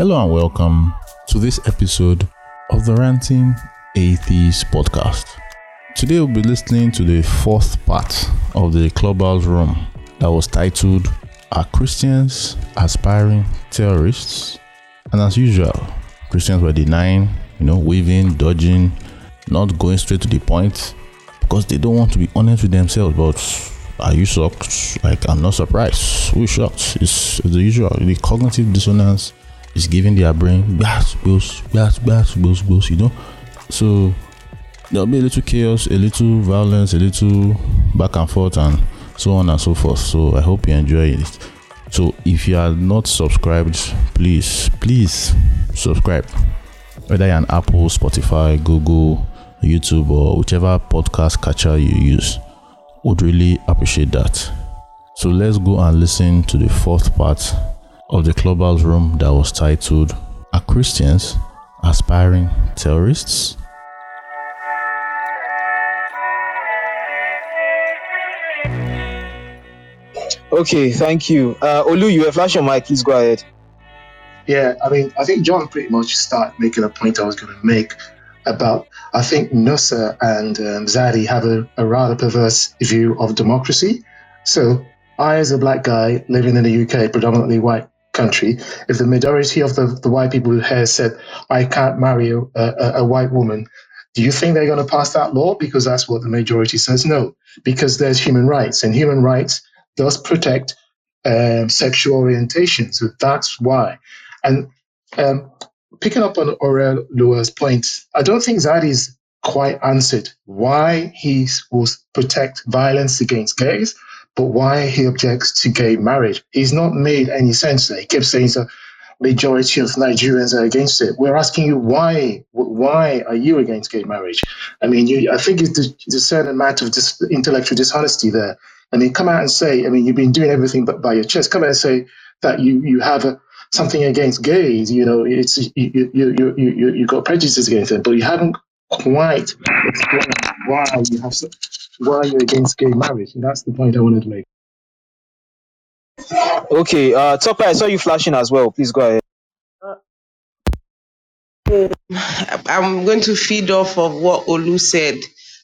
Hello and welcome to this episode of the Ranting Atheist podcast. Today we'll be listening to the fourth part of the Clubhouse Room that was titled Are Christians Aspiring Terrorists? And as usual, Christians were denying, you know, weaving, dodging, not going straight to the point because they don't want to be honest with themselves. But are you shocked? Like, I'm not surprised. Who's shocked? It's the usual. The cognitive dissonance is giving their brain gas, bills, gas, gas, bills, bills, you know. So there'll be a little chaos, a little violence, a little back and forth, and so on and so forth. So I hope you enjoy it. So if you are not subscribed, please, please subscribe. Whether you're on Apple, Spotify, Google, YouTube, or whichever podcast catcher you use, would really appreciate that. So let's go and listen to the fourth part of the clubhouse room that was titled Are Christians Aspiring Terrorists? Okay, thank you. Uh, Olu, you have flash your mic. Please go ahead. Yeah, I mean, I think John pretty much started making a point I was going to make about. I think Nusser and um, Zadi have a, a rather perverse view of democracy. So, I, as a black guy living in the UK, predominantly white country, if the majority of the, the white people here said, I can't marry a, a, a white woman, do you think they're going to pass that law because that's what the majority says? No, because there's human rights, and human rights does protect um, sexual orientation. So that's why. And um, picking up on Oreoluwa's point, I don't think Zadi's quite answered why he will protect violence against gays, but why he objects to gay marriage. He's not made any sense. He keeps saying the majority of Nigerians are against it. We're asking you why. Why are you against gay marriage? I mean, you, I think it's a certain amount of dis- intellectual dishonesty there. I mean, come out and say, I mean, you've been doing everything but by your chest. Come out and say that you, you have a, something against gays. You know, it's you you you you you got prejudices against them, but you haven't quite explained why you have why are you're against gay marriage. And that's the point I wanted to make. Okay, uh, Topa, I saw you flashing as well. Please go ahead. I'm going to feed off of what Olu said.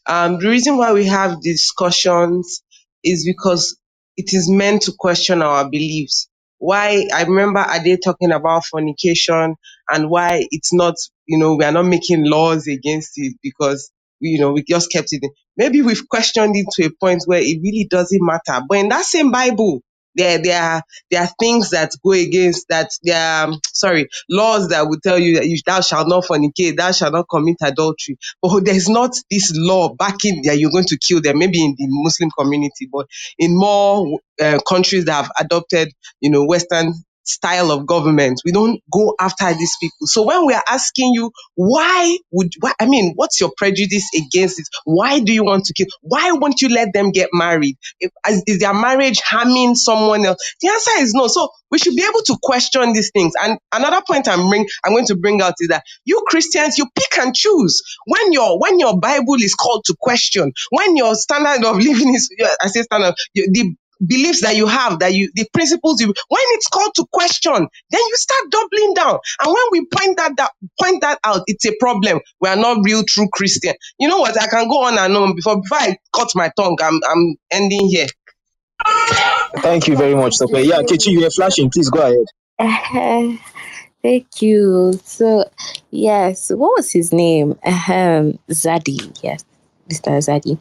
Um, the reason why we have discussions is because it is meant to question our beliefs. Why I remember Ade talking about fornication and why it's not, you know, we are not making laws against it because you know we just kept it. In. Maybe we've questioned it to a point where it really doesn't matter. But in that same Bible, there, there are there are things that go against that. There are sorry laws that will tell you that you thou shalt not fornicate, thou shalt not commit adultery. But there's not this law backing that you're going to kill them. Maybe in the Muslim community, but in more uh, countries that have adopted, you know, Western style of government. We don't go after these people. So when we are asking you, why would, why, I mean, what's your prejudice against it? Why do you want to kill? Why won't you let them get married? If, is their marriage harming someone else? The answer is no. So we should be able to question these things. And another point I'm bring, I'm going to bring out is that you Christians, you pick and choose when your when your Bible is called to question, when your standard of living is, I say standard, the beliefs that you have, that you, the principles you, when it's called to question, then you start doubling down. And when we point that, that point that out, it's a problem. We are not real true Christian. You know what? I can go on and on before before I cut my tongue. I'm I'm ending here. Thank you very much, Okay. Yeah, Kechi, you are flashing. Please go ahead. Uh, thank you. So, yes, what was his name? Um, Zadi. Yes, Mr. Zadi.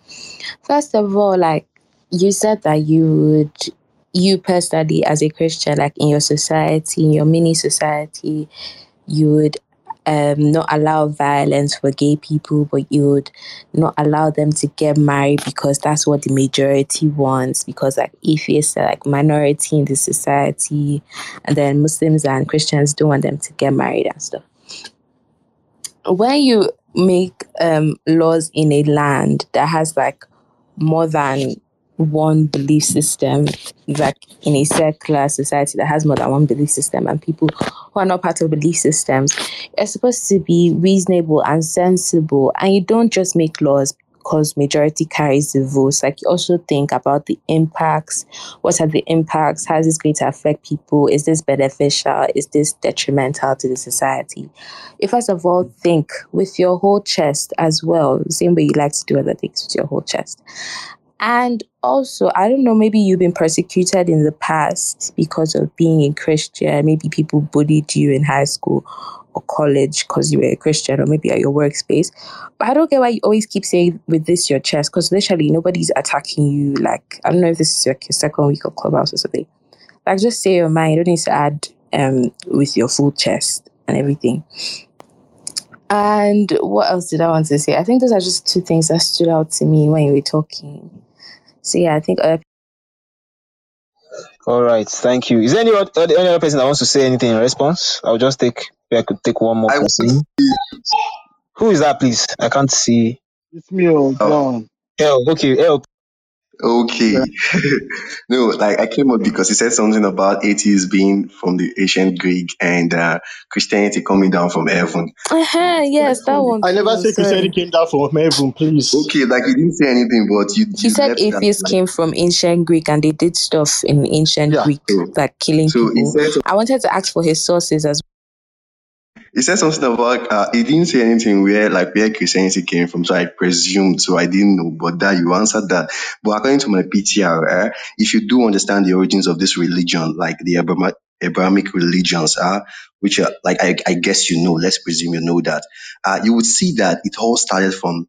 First of all, like you said that you would you personally as a christian like in your society in your mini society you would um, not allow violence for gay people, but you would not allow them to get married because that's what the majority wants. Because like atheists are like minority in the society, and then Muslims and Christians don't want them to get married and stuff. When you make um, laws in a land that has like more than one belief system, like in a secular society that has more than one belief system, and people who are not part of belief systems, are supposed to be reasonable and sensible. And you don't just make laws because majority carries the votes. Like you also think about the impacts. What are the impacts? How is this going to affect people? Is this beneficial? Is this detrimental to the society? You first of all think with your whole chest as well, same way you like to do other things with your whole chest. And also, I don't know, maybe you've been persecuted in the past because of being a Christian. Maybe people bullied you in high school or college because you were a Christian, or maybe at your workspace. But I don't get why you always keep saying with this your chest because literally nobody's attacking you. Like, I don't know if this is your second week of Clubhouse or something. Like, just say your mind. You don't need to add um with your full chest and everything. And what else did I want to say? I think those are just two things that stood out to me when you were talking. So yeah, I think other All right, thank you. Is there any other, any other person that wants to say anything in response? I'll just take. I could take one more I person. Who is that, please? I can't see. It's me, oh, oh. John. El, okay, El. Okay. no, like I came up because he said something about atheists being from the ancient Greek and uh, Christianity coming down from heaven. uh-huh, yes, that one. I never too, said sorry. Christianity came down from heaven, please. Okay, like he didn't say anything, but you. He you said left that, like, came from ancient Greek and they did stuff in ancient Yeah. Greek, So- like killing So he people. said I wanted to ask for his sources as he said something about uh, he didn't say anything where like where Christianity came from, so I presumed, so I didn't know, but that you answered that. But according to my PTR, eh, if you do understand the origins of this religion, like the Abraham, Abrahamic religions, uh, which are like I, I guess you know, let's presume you know that, uh, you would see that it all started from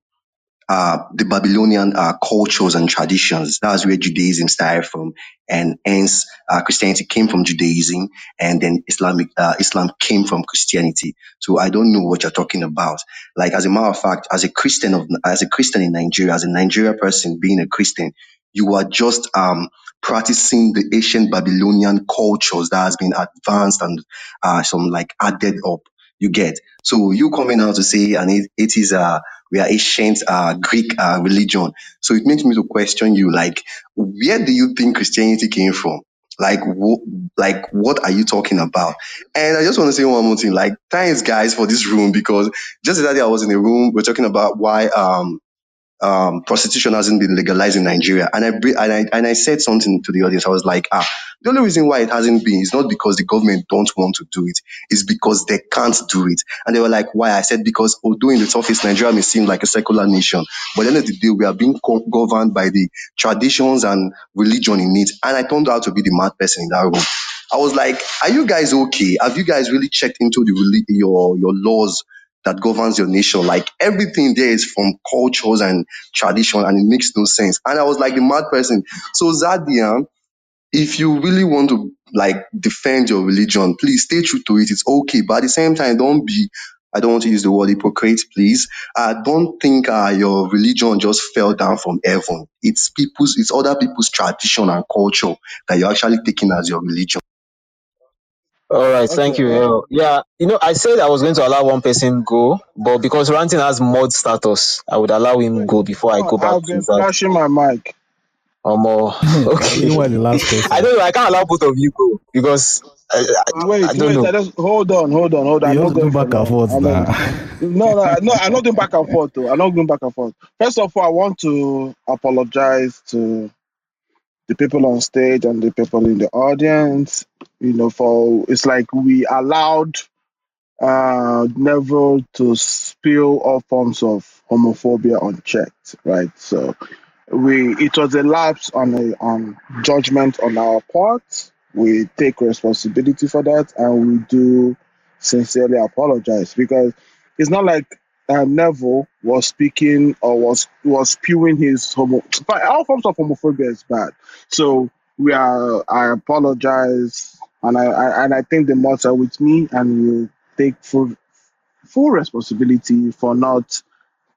uh, the Babylonian uh, cultures and traditions. That's where Judaism started from, and hence uh, Christianity came from Judaism, and then Islamic uh, Islam came from Christianity. So I don't know what you're talking about. Like as a matter of fact, as a Christian of as a Christian in Nigeria, as a Nigeria person being a Christian, you are just um practicing the ancient Babylonian cultures that has been advanced and uh, some like added up. You get so you coming out to say and it, it is uh we are ancient uh, Greek uh, religion. So it makes me to question you, like, where do you think Christianity came from? Like, wh- like, what are you talking about? And I just want to say one more thing. Like, thanks, guys, for this room because just the other day I was in a room. We're talking about why um um, prostitution hasn't been legalized in Nigeria. And I, and I and I said something to the audience. I was like, ah, the only reason why it hasn't been is not because the government don't want to do it. It's because they can't do it. And they were like, why? I said because although in the surface Nigeria may seem like a secular nation, but at the end of the day we are being co- governed by the traditions and religion in it. And I turned out to be the mad person in that room. I was like, are you guys okay? Have you guys really checked into the your your laws? That governs your nation. Like everything there is from cultures and tradition, and it makes no sense. And I was like the mad person. So Zadia, if you really want to like defend your religion, please stay true to it. It's okay, but at the same time, don't be. I don't want to use the word hypocrite, please. Uh, don't think uh, your religion just fell down from heaven. It's people's, it's other people's tradition and culture that you're actually taking as your religion. All right, thank Okay, you. El. Yeah, you know, I said I was going to allow one person go, but because ranting has mod status, I would allow him go before I no, go back I've to been that. flashing my mic. Or more. you Okay. were the last person. I don't know. I can't allow both of you go because I, I, Wait, I don't wait, I know. just hold on, hold on, hold on. You I'm have not to do going for back and long. forth I'm not, now. no, no, no, I'm not doing back and forth though. I'm not going back and forth. First of all, I want to apologize to the people on stage and the people in the audience. You know, for it's like we allowed uh Neville to spill all forms of homophobia unchecked, right? So we it was a lapse on a on judgment on our part. We take responsibility for that and we do sincerely apologize because it's not like uh, Neville was speaking or was was spewing his homo but all forms of homophobia is bad. So we are I apologize and I, I and I think the mods are with me and we take full full responsibility for not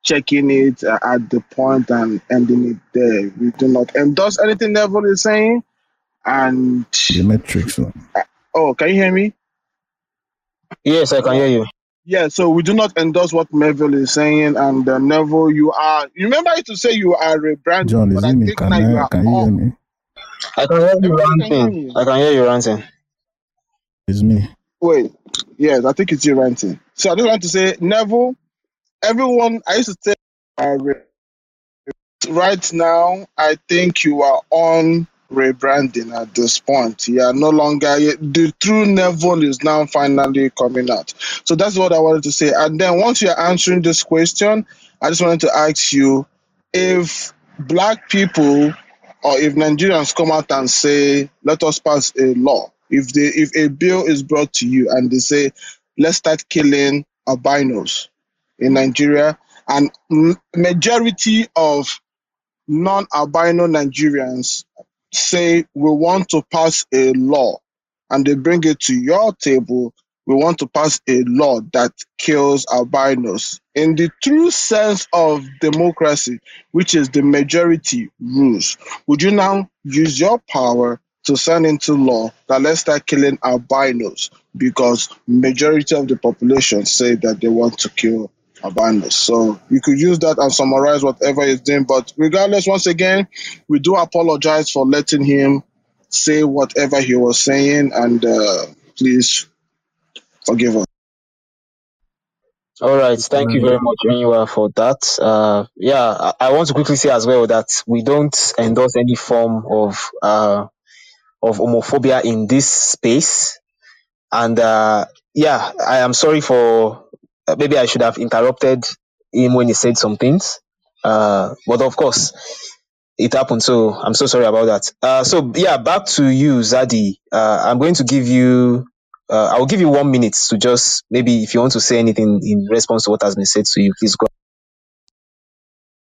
checking it uh, at the point and ending it there. We do not endorse anything Neville is saying. And the metrics. no. oh, can you hear me? Yes, I can hear you. Yeah, so we do not endorse what Neville is saying. And uh, Neville, you are. You remember I to say you are a brand. John, is but I it me? Can now you Can you hear me? I can hear you Everybody can hear ranting. I can hear you ranting. It's me. Wait, yes, I think it's you ranting. So I just want to say, Neville, everyone. I used to say. Right now, I think you are on rebranding at this point. You are no longer the true Neville is now finally coming out. So that's what I wanted to say. And then once you're answering this question, I just wanted to ask you if black people or if Nigerians come out and say, let us pass a law, if they if a bill is brought to you and they say, let's start killing albinos in Nigeria, and majority of non-albino Nigerians say we want to pass a law and they bring it to your table, we want to pass a law that kills albinos. In the true sense of democracy, which is the majority rules, would you now use your power to sign into law that let's start killing albinos because majority of the population say that they want to kill albinos. So you could use that and summarize whatever he's doing. But regardless, once again, we do apologize for letting him say whatever he was saying, and uh, please forgive us. All right, thank you very much, for that. Uh, yeah, I, I want to quickly say as well that we don't endorse any form of uh, of homophobia in this space, and uh, yeah, I am sorry for uh, maybe I should have interrupted him when he said some things, uh, but of course it happened. So I'm so sorry about that. Uh, so yeah, back to you, Zadi. Uh, I'm going to give you. Uh, I will give you one minute to just maybe if you want to say anything in response to what has been said to you, please go.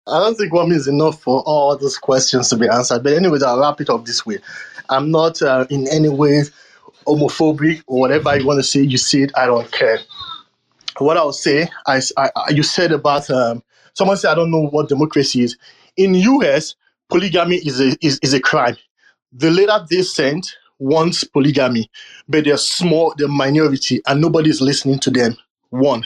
I don't think one minute is enough for all those questions to be answered. But anyways, I'll wrap it up this way. I'm not uh, in any way homophobic or whatever you want to say. You say it. I don't care. What I'll say, I, I- you said about um, someone said I don't know what democracy is. In US, polygamy is a is, is a crime. The Latter-day Saints wants polygamy, but they're small, they're minority, and nobody's listening to them. One.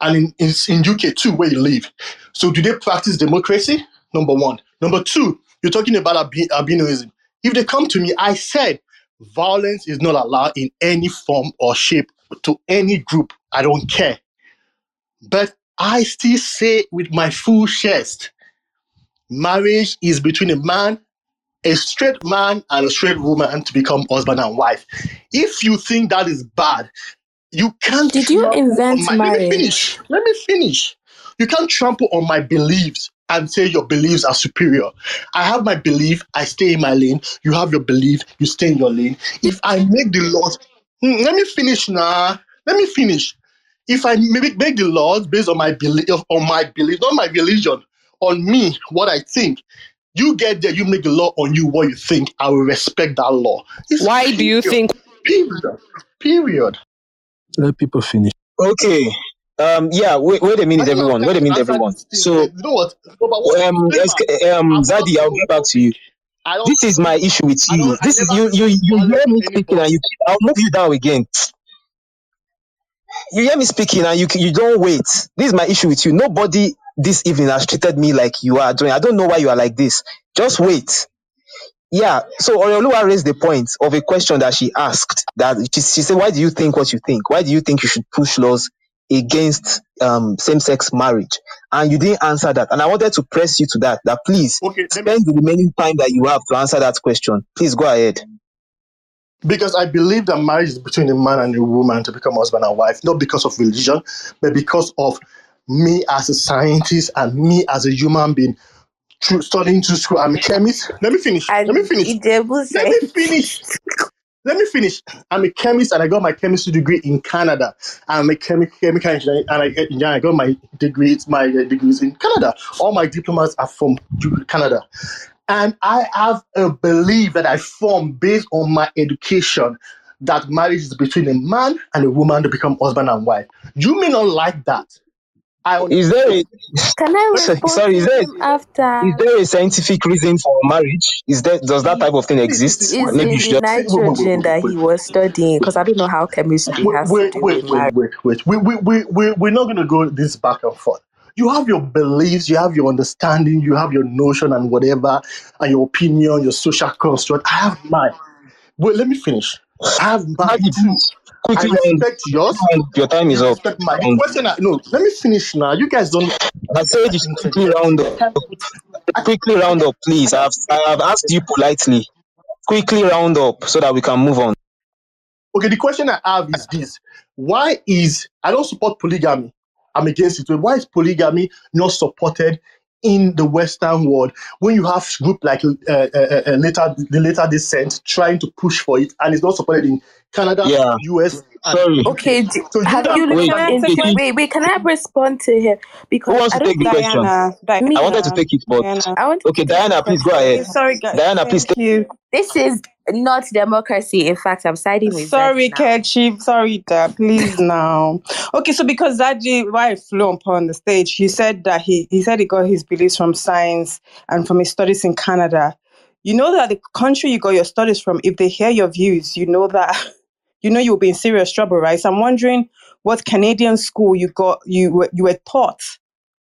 And in, in, in UK too, where you live. So do they practice democracy? Number one. Number two, you're talking about albi- albinoism. If they come to me, I said violence is not allowed in any form or shape to any group. I don't care. But I still say with my full chest, marriage is between a man, a straight man, and a straight woman to become husband and wife. If you think that is bad, you can't Did you invent my let me marriage? finish. Let me finish. You can't trample on my beliefs and say your beliefs are superior. I have my belief, I stay in my lane. You have your belief, you stay in your lane. If I make the laws, Hmm, let me finish now. Let me finish. If I make, make the laws based on my belief, on my belief, not my religion, on me, what I think. You get there, you make the law on you what you think. I will respect that law. It's Why do you think Period. Period. Let people finish. Okay. Um. Yeah. Wait. Wait a minute, everyone. Wait a minute, everyone. So. You know what? No, but what um, um, I'm not Zadi, I'll get back to you. I This is my issue with you. This is you. You. You hear me speaking, and you. I'll move you down again. You hear me speaking, and you. You don't wait. This is my issue with you. Nobody this evening has treated me like you are doing. I don't know why you are like this. Just wait. Yeah. So Oreoluwa raised the point of a question that she asked. That she, she said, "Why do you think what you think? Why do you think you should push laws against um, same-sex marriage?" And you didn't answer that. And I wanted to press you to that. That please Okay, let me spend the remaining time that you have to answer that question. Please go ahead. because I believe that marriage is between a man and a woman to become husband and wife, not because of religion, but because of me as a scientist and me as a human being. Through studying to school, I'm a chemist. Let me finish. Let me finish. Let me finish. Let me finish. I'm a chemist and I got my chemistry degree in Canada. I'm a chemi- chemical engineer and I, I got my degrees, my degrees in Canada. All my diplomas are from Canada. And I have a belief that I form based on my education that marriage is between a man and a woman to become husband and wife. You may not like that. I Is there a Can I so- sorry? Is there after? is there a scientific reason for marriage? Is there does that type of thing exist? Is Maybe you in should the just Wait, wait, wait, nitrogen that he was studying? Because I don't know how chemistry wait, has to do wait, with wait, marriage. wait, wait. We, we, we, we, we're not going to go this back and forth. You have your beliefs, you have your understanding, you have your notion and whatever, and your opinion, your social construct. I have mine. Wait, let me finish. I have mine too. I quickly round. respect yours. Your time is up. The question, no, let me finish now. You guys don't I said you should quickly round up. quickly round up, please. I've I have asked you politely. Quickly round up so that we can move on. Okay, the question I have is this: Why is I don't support polygamy? I'm against it. Why is polygamy not supported in the Western world when you have group like uh, uh, uh, later the Latter-day Saints trying to push for it and it's not supported in Canada, Yeah. US, Sorry. Okay, d- so you have can you Wait, looked into take wait, wait, can I respond to him? who Because wants I to don't take the think question? Diana? I wanted to Diana. take it, but Diana. I okay, to Diana, please go ahead. Sorry, guys. Diana, please Thank take you. This is not democracy. In fact, I'm siding with Sorry, now. Kechi. Sorry, Dad. Please now. Okay, so because Zadi, why I flew upon the stage, he said that he he said he got his beliefs from science and from his studies in Canada. You know that the country you got your studies from, if they hear your views, you know that you know you'll be in serious trouble, right? So I'm wondering what Canadian school you got you were you were taught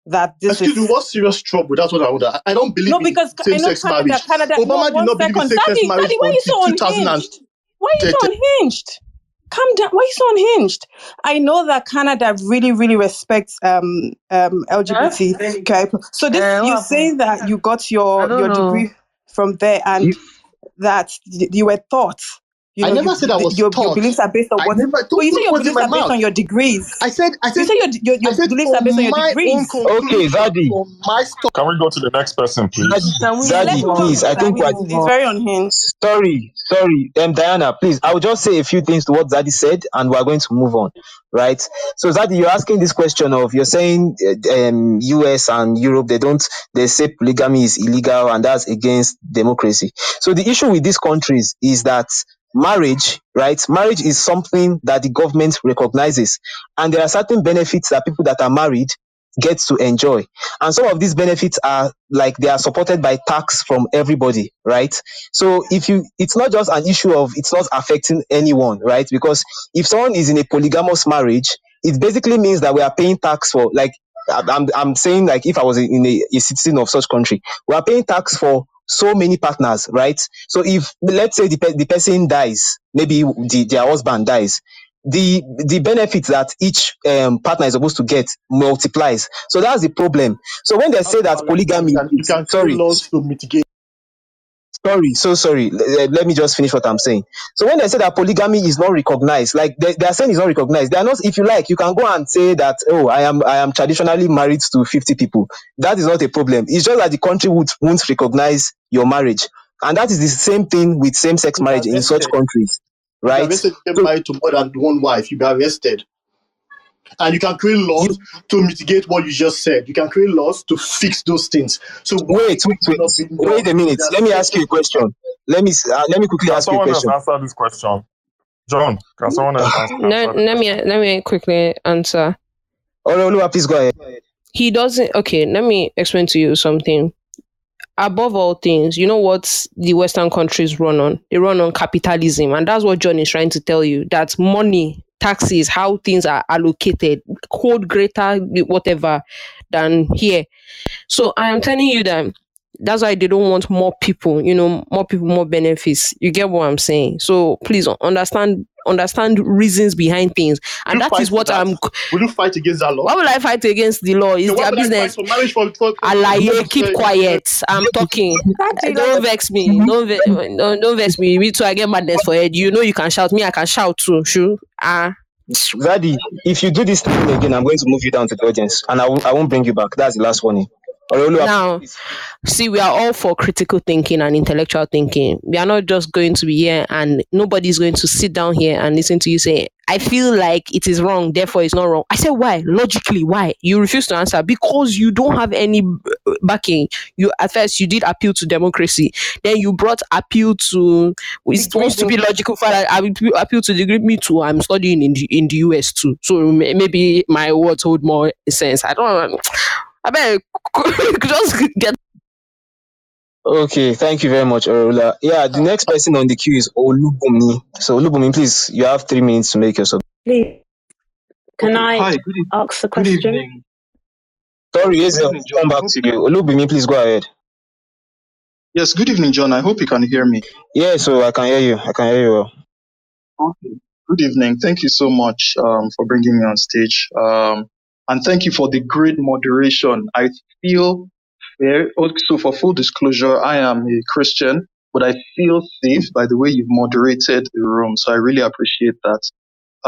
that this excuse me, is what serious trouble? That's what I would. I don't believe no in because I same-sex Canada, marriage. Canada. Obama No, did one not believe in same-sex Daddy, marriage Daddy, why are you so until 2000 unhinged? Why are you so unhinged? Calm down. Why are you so unhinged? I know that Canada really, really respects um um LGBT. Okay, so this Uh, you're happened? saying that you got your your know. degree from there and You, that you were taught. You I never you, said I was your your beliefs are based on I what. never. But Don't you say put your beliefs my are based on your degrees. I said. I You said. say your, your, your said, beliefs are from based on your degrees. Okay, conclusion, Zadi, my stuff. Can we go to the next person, please? Zadi, Can we Yeah, let's Zadi, move move on please. I think we we're it's, move on? very unhinged. sorry, sorry. Um, Diana, please. I will just say a few things to what Zadi said, and we're going to move on, right? So, Zadi, you're asking this question of you're saying uh, um, US and Europe they don't they say polygamy is illegal and that's against democracy. So the issue with these countries is that marriage, right? Marriage is something that the government recognizes, and there are certain benefits that people that are married get to enjoy. And some of these benefits are like they are supported by tax from everybody right? So if you it's not just an issue of it's not affecting anyone right? Because if someone is in a polygamous marriage it basically means that we are paying tax for like i'm i'm saying like if i was in a, a citizen of such country we are paying tax for so many partners right? So if let's say the, pe- the person dies maybe the, their husband dies the the benefits that each um, partner is supposed to get multiplies. So that's the problem. So when they say that polygamy You can, sorry. laws to mitigate. Sorry so sorry L- uh, let me just finish what i'm saying so when they say that polygamy is not recognized like they, they are saying it's not recognized they are not if you like you can go and say that oh i am i am traditionally married to 50 people that is not a problem it's just that the country would won't recognize your marriage and that is the same thing with same-sex You marriage in such arrested. countries You right arrested. You get so married to more than one wife. You be arrested. And you can create laws to mitigate what you just said. You can create laws to fix those things. So wait wait wait wait a minute let me ask you a question let me uh, let me quickly Can ask you a someone else question answer this question? John, can someone else ans- Let, answer let me let me quickly answer. Oh no, no, please go ahead He doesn't. Okay, let me explain to you something. Above all things, you know what the Western countries run on? They run on capitalism, and that's what John is trying to tell you. That money, taxes, how things are allocated, hold greater whatever than here. So I am telling you that that's why they don't want more people, you know, more people, more benefits. You get what I'm saying? So please understand understand reasons behind things. And you that fight is for what that? I'm Will you fight against that law? why will I fight against the law? Is It's why their will I business. for marriage for for, for Alaye, keep quiet. I'm talking. Don't vex me. Don't, ve- don't, don't vex me. Me too. I get madness for head. You know you can shout. Me, I can shout too. Sure. Ah. Zadi, if you do this thing again, I'm going to move you down to the audience and I won't, I won't bring you back. That's the last warning. Now, see, we are all for critical thinking and intellectual thinking. We are not just going to be here and nobody's going to sit down here and listen to you say, I feel like it is wrong, therefore it's not wrong. I said, why? Logically, why? You refuse to answer because you don't have any backing. You at first you did appeal to democracy, then you brought appeal to it supposed to be logical. Father, I appeal to the group. Me too. I'm studying in the in the US too, so maybe my words hold more sense. I don't. I bet just get Okay, thank you very much, Orula. Yeah, the next person on the queue is Olubumi. So, Olubumi, please, you have three minutes to make your sub. Please, can Okay. I Hi, ask a good question? Sorry, Good yes, I'll evening, John. come back to you you. Olubumi, please go ahead. Yes, good evening, John. I hope you can hear me. Yeah, so I can hear you. I can hear you well. Okay. Good evening. Thank you so much um, for bringing me on stage. Um, and thank you for the great moderation. I feel fair. Also, for full disclosure, I am a Christian, but I feel safe by the way you've moderated the room. So I really appreciate that.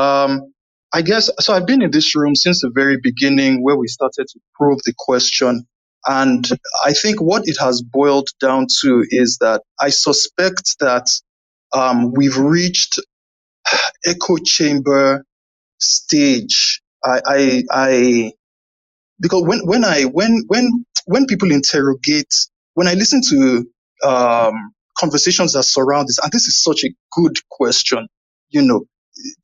Um, I guess so. I've been in this room since the very beginning where we started to probe the question. And I think what it has boiled down to is that I suspect that um, we've reached echo chamber stage. I, I, I, because when, when I, when, when, when people interrogate, when I listen to, um, conversations that surround this, and this is such a good question, you know,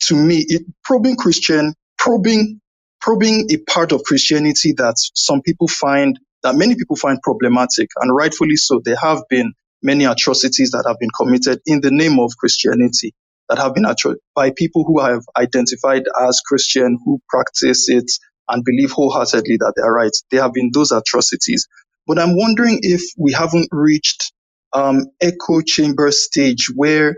to me, it, probing Christian, probing, probing a part of Christianity that some people find, that many people find problematic, and rightfully so. There have been many atrocities that have been committed in the name of Christianity that have been atro- by people who have identified as Christian, who practice it and believe wholeheartedly that they are right. There have been those atrocities. But I'm wondering if we haven't reached um, echo chamber stage where,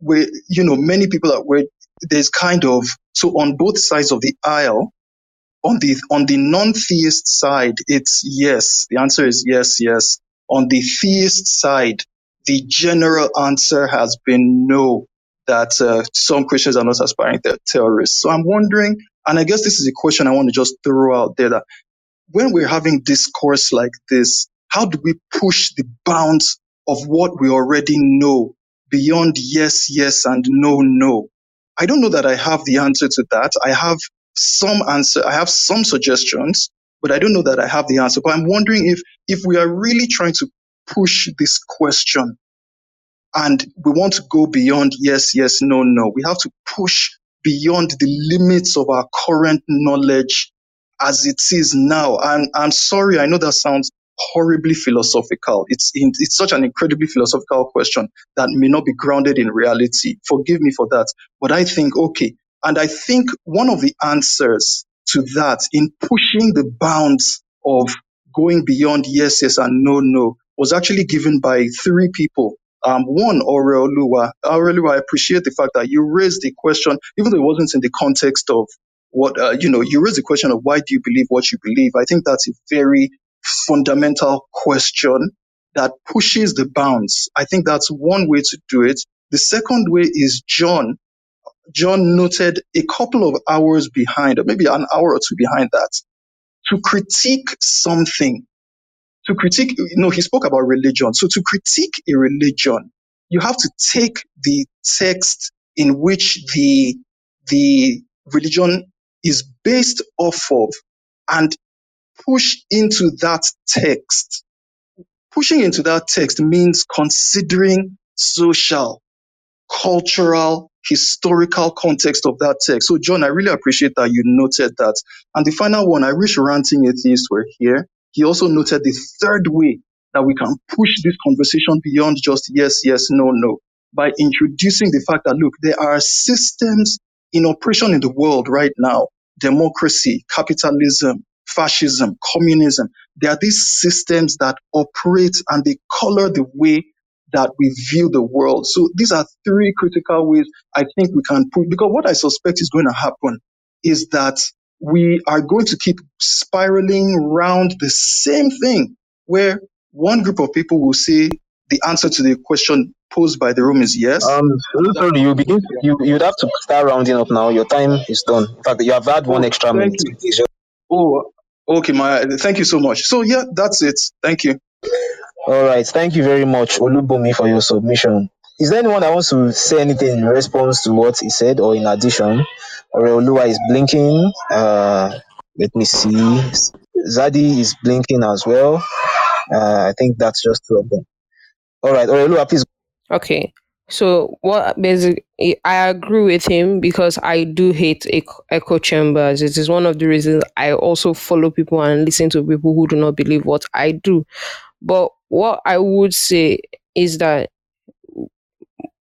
where you know many people are where there's kind of so on both sides of the aisle on the on the non-theist side it's yes the answer is yes yes on the theist side the general answer has been no that uh, some christians are not aspiring to terrorists so i'm wondering and i guess this is a question i want to just throw out there that when we're having discourse like this, how do we push the bounds of what we already know beyond yes, yes, and no, no? I don't know that I have the answer to that. I have some answer, I have some suggestions, but I don't know that I have the answer. But I'm wondering if, if we are really trying to push this question and we want to go beyond yes, yes, no, no. We have to push beyond the limits of our current knowledge as it is now. And I'm sorry, I know that sounds horribly philosophical. It's in, it's such an incredibly philosophical question that may not be grounded in reality. Forgive me for that. But I think, okay. And I think one of the answers to that in pushing the bounds of going beyond yes, yes, and no, no was actually given by three people. Um, one, Oreoluwa. Oreoluwa, I appreciate the fact that you raised the question, even though it wasn't in the context of what, uh, you know, you raised the question of why do you believe what you believe? I think that's a very fundamental question that pushes the bounds. I think that's one way to do it. The second way is John. John noted a couple of hours behind, or maybe an hour or two behind that, to critique something to critique, know, he spoke about religion. So to critique a religion, you have to take the text in which the, the religion is based off of and push into that text. Pushing into that text means considering social, cultural, historical context of that text. So, John, I really appreciate that you noted that. And the final one, I wish ranting atheists were here. He also noted the third way that we can push this conversation beyond just yes, yes, no, no, by introducing the fact that, look, there are systems in operation in the world right now democracy, capitalism, fascism, communism. There are these systems that operate and they color the way that we view the world. So these are three critical ways I think we can put, because what I suspect is going to happen is that we are going to keep spiraling round the same thing where one group of people will say the answer to the question posed by the room is yes. Um, sorry, you begin. You you'd have to start rounding up now. Your time is done. In fact, you have had one Oh, extra minute. you. Oh, okay, my thank you so much. So yeah, that's it. Thank you. All right. Thank you very much, Olubumi, for your submission. Is there anyone that wants to say anything in response to what he said, or in addition? Olua is blinking. Uh, let me see. Zadi is blinking as well. Uh, I think that's just two of them. All right, Olua, please. Okay. So what basically I agree with him because I do hate echo, chambers. It is one of the reasons I also follow people and listen to people who do not believe what I do. But what I would say is that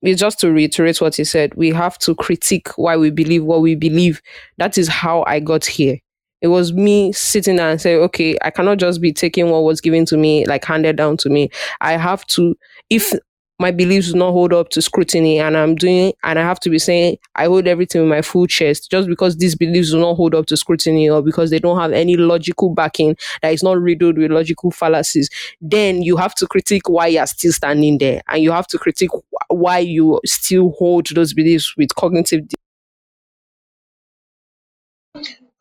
just to reiterate what he said, we have to critique why we believe what we believe. That is how I got here. It was me sitting there and saying, okay, I cannot just be taking what was given to me, like handed down to me. I have to, if my beliefs do not hold up to scrutiny and I'm doing and I have to be saying I hold everything with my full chest just because these beliefs do not hold up to scrutiny or because they don't have any logical backing that is not riddled with logical fallacies, then you have to critique why you're still standing there and you have to critique why you still hold those beliefs with cognitive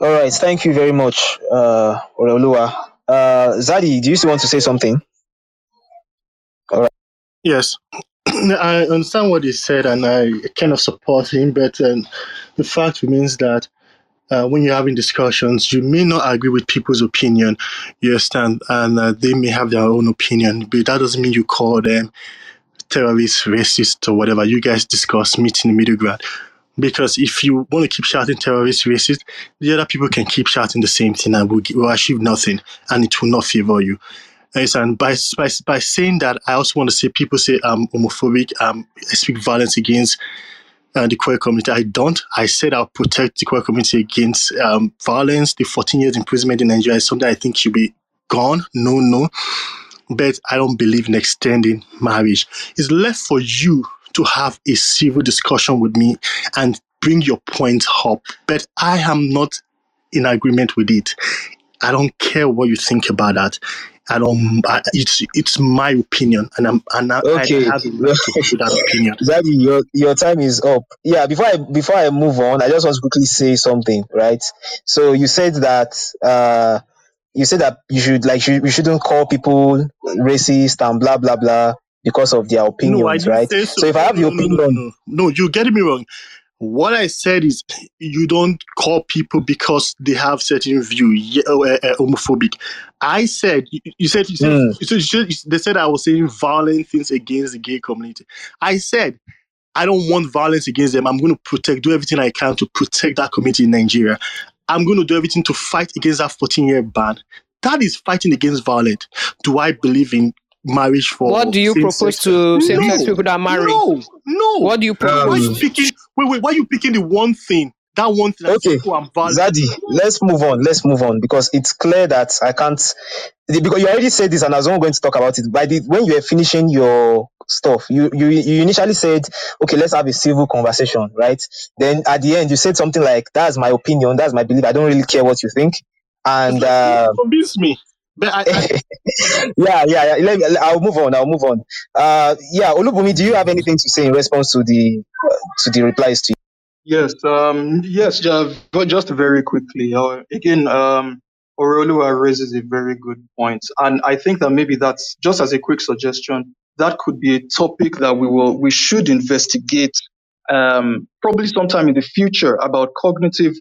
All right, thank you very much, uh, Oreoluwa. Uh, Zadi, do you still want to say something? All right. Yes, I understand what he said, and I kind of support him. But um, the fact remains that uh, when you're having discussions, you may not agree with people's opinion. You understand, and uh, they may have their own opinion, but that doesn't mean you call them terrorists, racist, or whatever. You guys discuss, meet in the middle ground. Because if you want to keep shouting terrorist, racist, the other people can keep shouting the same thing and will, will achieve nothing, and it will not favor you. And by, by by saying that, I also want to say people say I'm homophobic. Um, I speak violence against uh, the queer community. I don't. I said I'll protect the queer community against um, violence. The 14 years imprisonment in Nigeria is something I think should be gone. No, no. But I don't believe in extending marriage. It's left for you to have a civil discussion with me and bring your point up. But I am not in agreement with it. I don't care what you think about that. I don't. I, it's it's my opinion, and I'm and I, Okay. I have a right to that opinion. Zadi, your your time is up. Yeah, before I before I move on, I just want to quickly say something, right? So you said that uh you said that you should like you, you shouldn't call people racist and blah blah blah because of their No, opinions, didn't right? so. So if I have your no, no, no, opinion, no. No, you're getting me wrong. What I said is you don't call people because they have certain view uh, uh, uh, homophobic. I said you, you said you said, Hmm. you said, you said they said I was saying violent things against the gay community. I said I don't want violence against them. I'm going to protect, do everything I can to protect that community in Nigeria. I'm going to do everything to fight against that 14 year ban. That is fighting against violence. Do I believe in marriage for What do you propose to same sex No, people that marry? no, no. What do you Why are propose? you picking? Wait, wait. Why are you picking the one thing? That one thing that's okay, simple and valid. Zadi, let's move on. Let's move on because it's clear that I can't because you already said this and I was not going to talk about it. By the when you were finishing your stuff, you you you initially said, okay, let's have a civil conversation, right? Then at the end you said something like, That's my opinion, that's my belief. I don't really care what you think. And uh Convince me. But I, I yeah, yeah, yeah. Let me, I'll move on. I'll move on. Uh, yeah, Olubumi, do you have anything to say in response to the uh, to the replies to Yes, um, yes, just very quickly. Uh, again, um, Orolua raises a very good point, and I think that maybe that's just as a quick suggestion. That could be a topic that we will we should investigate, um, probably sometime in the future about cognitive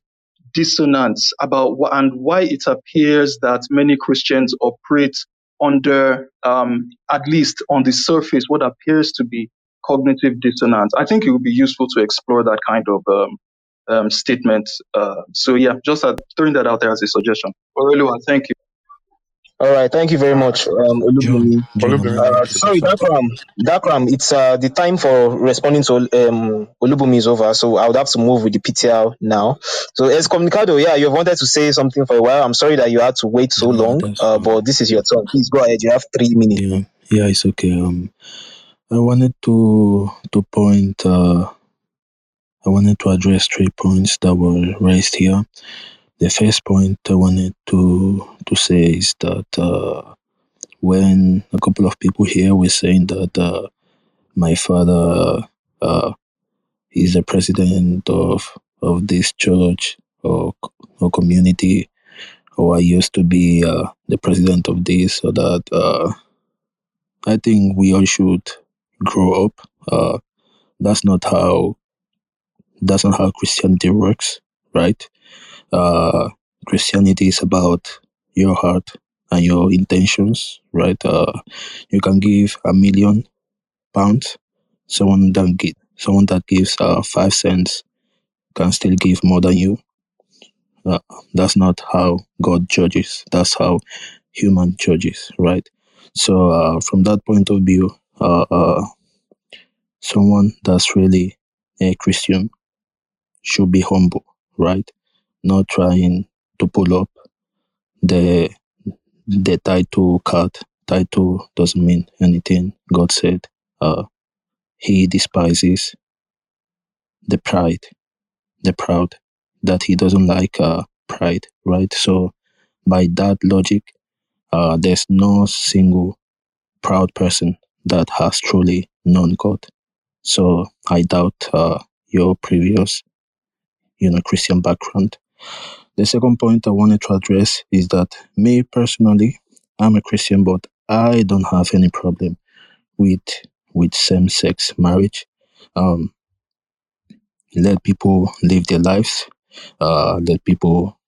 dissonance about wh- and why it appears that many Christians operate under, um, at least on the surface, what appears to be cognitive dissonance. I think it would be useful to explore that kind of um, um, statement. Uh, so yeah, just uh, throwing that out there as a suggestion. Orelua, thank you. All right, thank you very much, um, Olubumi. Uh, sorry, Dakram. Dakram, it's uh, the time for responding to um, Olubumi is over, so I would have to move with the PTL now. So, as Comunicado, yeah, you've wanted to say something for a while. I'm sorry that you had to wait so long, uh, but this is your turn. Please go ahead. You have three minutes. Yeah, yeah, it's okay. Um, I wanted to to point. Uh, I wanted to address three points that were raised here. The first point I wanted to to say is that uh, when a couple of people here were saying that uh, my father uh, is the president of of this church or or community, or I used to be uh, the president of this or that. Uh, I think we all should grow up. Uh, that's not how that's not how Christianity works, right? Uh, Christianity is about your heart and your intentions, right? Uh, you can give a million pounds. Someone that gi- someone that gives uh, five cents can still give more than you. Uh, that's not how God judges. That's how human judges, right? So, uh, from that point of view, uh, uh, someone that's really a Christian should be humble, right? Not trying to pull up the the title card. Title doesn't mean anything. God said, uh, he despises the pride, the proud, that he doesn't like uh, pride, right? So, by that logic, uh, there's no single proud person that has truly known God. So, I doubt uh, your previous, you know, Christian background. The second point I wanted to address is that me personally, I'm a Christian, but I don't have any problem with with same-sex marriage. Um, let people live their lives. Uh, let people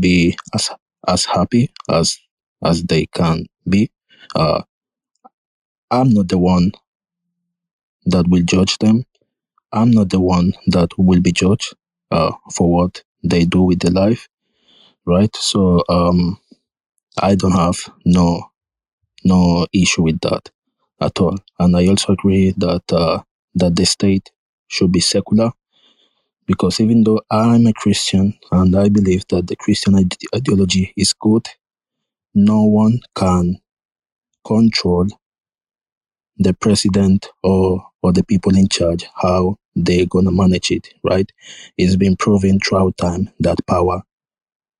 be as as happy as as they can be. Uh, I'm not the one that will judge them. I'm not the one that will be judged uh, for what they do with their life, right? So um, I don't have no no issue with that at all, and I also agree that uh, that the state should be secular because even though I'm a Christian and I believe that the Christian ide- ideology is good, no one can control the president or or the people in charge how they're gonna manage it, right? It's been proven throughout time that power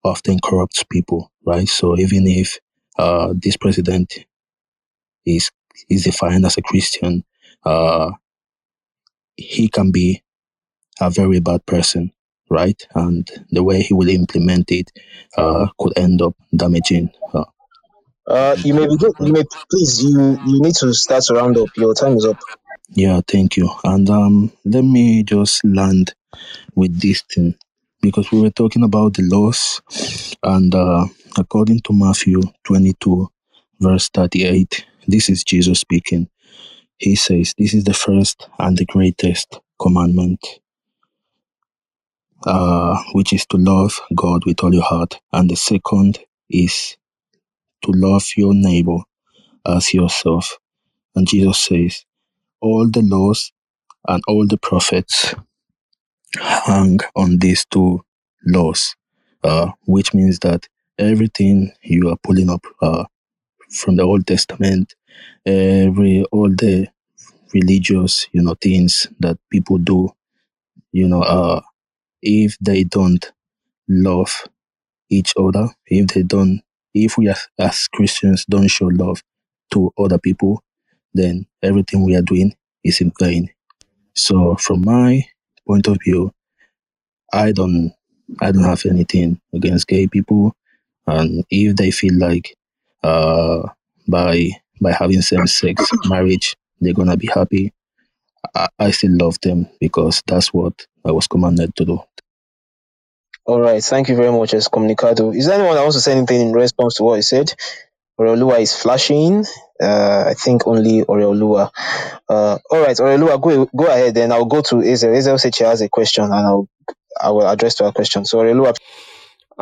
often corrupts people, right? So even if uh, this president is is defined as a Christian, uh, he can be a very bad person, right? And the way he will implement it uh, could end up damaging. Uh, you may begin. You may please. You you need to start to round up. Your time is up. yeah, thank you. And um, let me just land with this thing because we were talking about the laws, and uh, according to Matthew 22, verse 38, this is Jesus speaking. He says, This is the first and the greatest commandment, uh, which is to love God with all your heart. And the second is to love your neighbor as yourself. And Jesus says, All the laws and all the prophets hang on these two laws, uh, which means that everything you are pulling up uh, from the Old Testament, every all the religious, you know, things that people do, you know, uh, if they don't love each other, if they don't, if we as, as Christians don't show love to other people, then everything we are doing is in vain. So, from my point of view, I don't, I don't have anything against gay people, and if they feel like, uh, by by having same-sex marriage, they're gonna be happy. I, I still love them because that's what I was commanded to do. All right. Thank you very much, Excommunicado. Is there anyone that wants to say anything in response to what you said? Oreoluwa is flashing. Uh, I think only Oreoluwa. Uh, all right, Oreoluwa, go go ahead. Then I'll go to Azel. Azel said she has a question, and I'll I will address to her question. So Oreoluwa,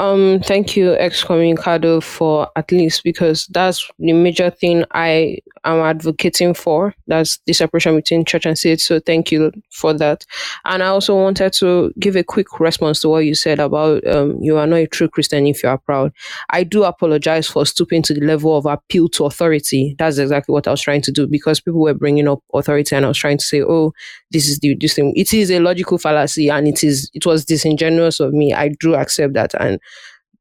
Um, thank you, excommunicado, for at least because that's the major thing I am advocating for. That's the separation between church and state. So thank you for that. And I also wanted to give a quick response to what you said about um, you are not a true Christian if you are proud. I do apologize for stooping to the level of appeal to authority. That's exactly what I was trying to do because people were bringing up authority, and I was trying to say, oh, this is the this thing. It is a logical fallacy, and it is it was disingenuous of me. I do accept that, and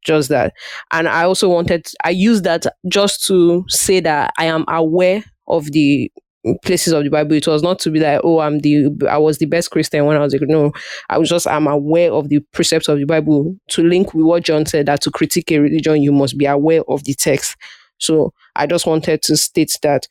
just that. And I also wanted, I used that just to say that I am aware of the places of the Bible. It was not to be like, oh, I'm the, I was the best Christian when I was like, no, I was just, I'm aware of the precepts of the Bible to link with what John said that to critique a religion, you must be aware of the text. So I just wanted to state that.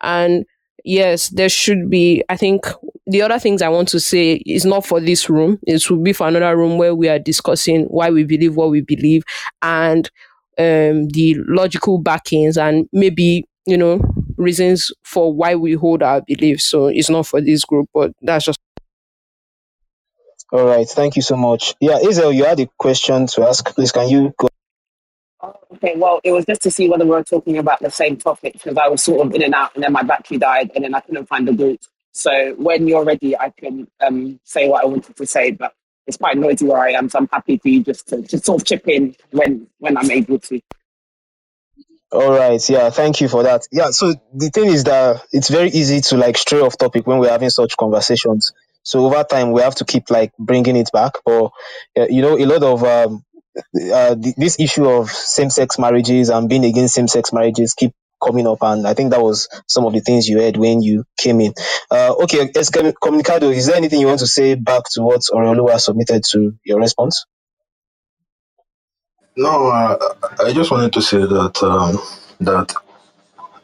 And yes, there should be, I think the other things I want to say is not for this room. It will be for another room where we are discussing why we believe what we believe and um, the logical backings and maybe, you know, reasons for why we hold our beliefs. So it's not for this group, but that's just all right. Thank you so much. Yeah, Azel, you had a question to ask. Please, can you go? Okay, well, it was just to see whether we were talking about the same topic because I was sort of in and out and then my battery died and then I couldn't find the group. So when you're ready, I can um, say what I wanted to say, but it's quite noisy where I am, so I'm happy for you just to, to sort of chip in when, when I'm able to. All right, yeah, thank you for that. Yeah, so the thing is that it's very easy to like stray off topic when we're having such conversations. So over time, we have to keep like bringing it back. Or uh, you know, a lot of um, uh, th- this issue of same-sex marriages and being against same-sex marriages keep coming up, and I think that was some of the things you heard when you came in. Uh, okay, Communicado, is there anything you want to say back to what Oreoluwa submitted to your response? No, uh, I just wanted to say that um, that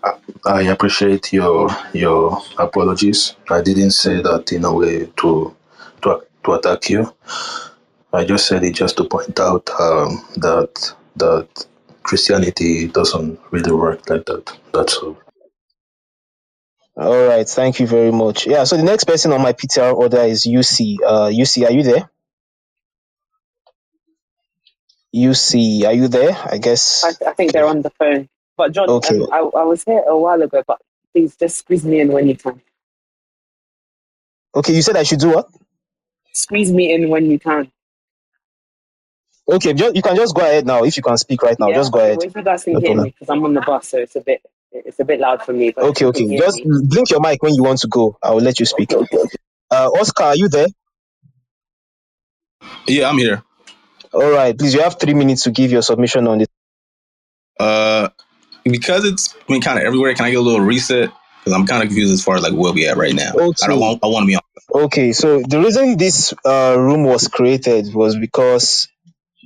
I- I appreciate your your apologies. I didn't say that in a way to to to attack you. I just said it just to point out um, that that Christianity doesn't really work like that. That's all. All right, thank you very much. Yeah, so the next person on my PTR order is UC. Uh, UC, are you there? UC, are you there? I guess. I, I think they're on the phone. But John, Okay. um, I, I was here a while ago, but please just squeeze me in when you can. Okay, you said I should do what? Squeeze me in when you can. Okay, ju- you can just go ahead now. If you can speak right now, yeah. just go ahead. well, if you guys can No hear me, because I'm on the bus, so it's a bit it's a bit loud for me. But Okay, okay. Just me, blink your mic when you want to go. I will let you speak. Uh, Oscar, are you there? Yeah, I'm here. All right, please. You have three minutes to give your submission on it. Uh, because it's been kind of everywhere. Can I get a little reset? Because I'm kind of confused as far as like where we at right now. I don't Okay. want. I want to be on. Okay, so the reason this uh, room was created was because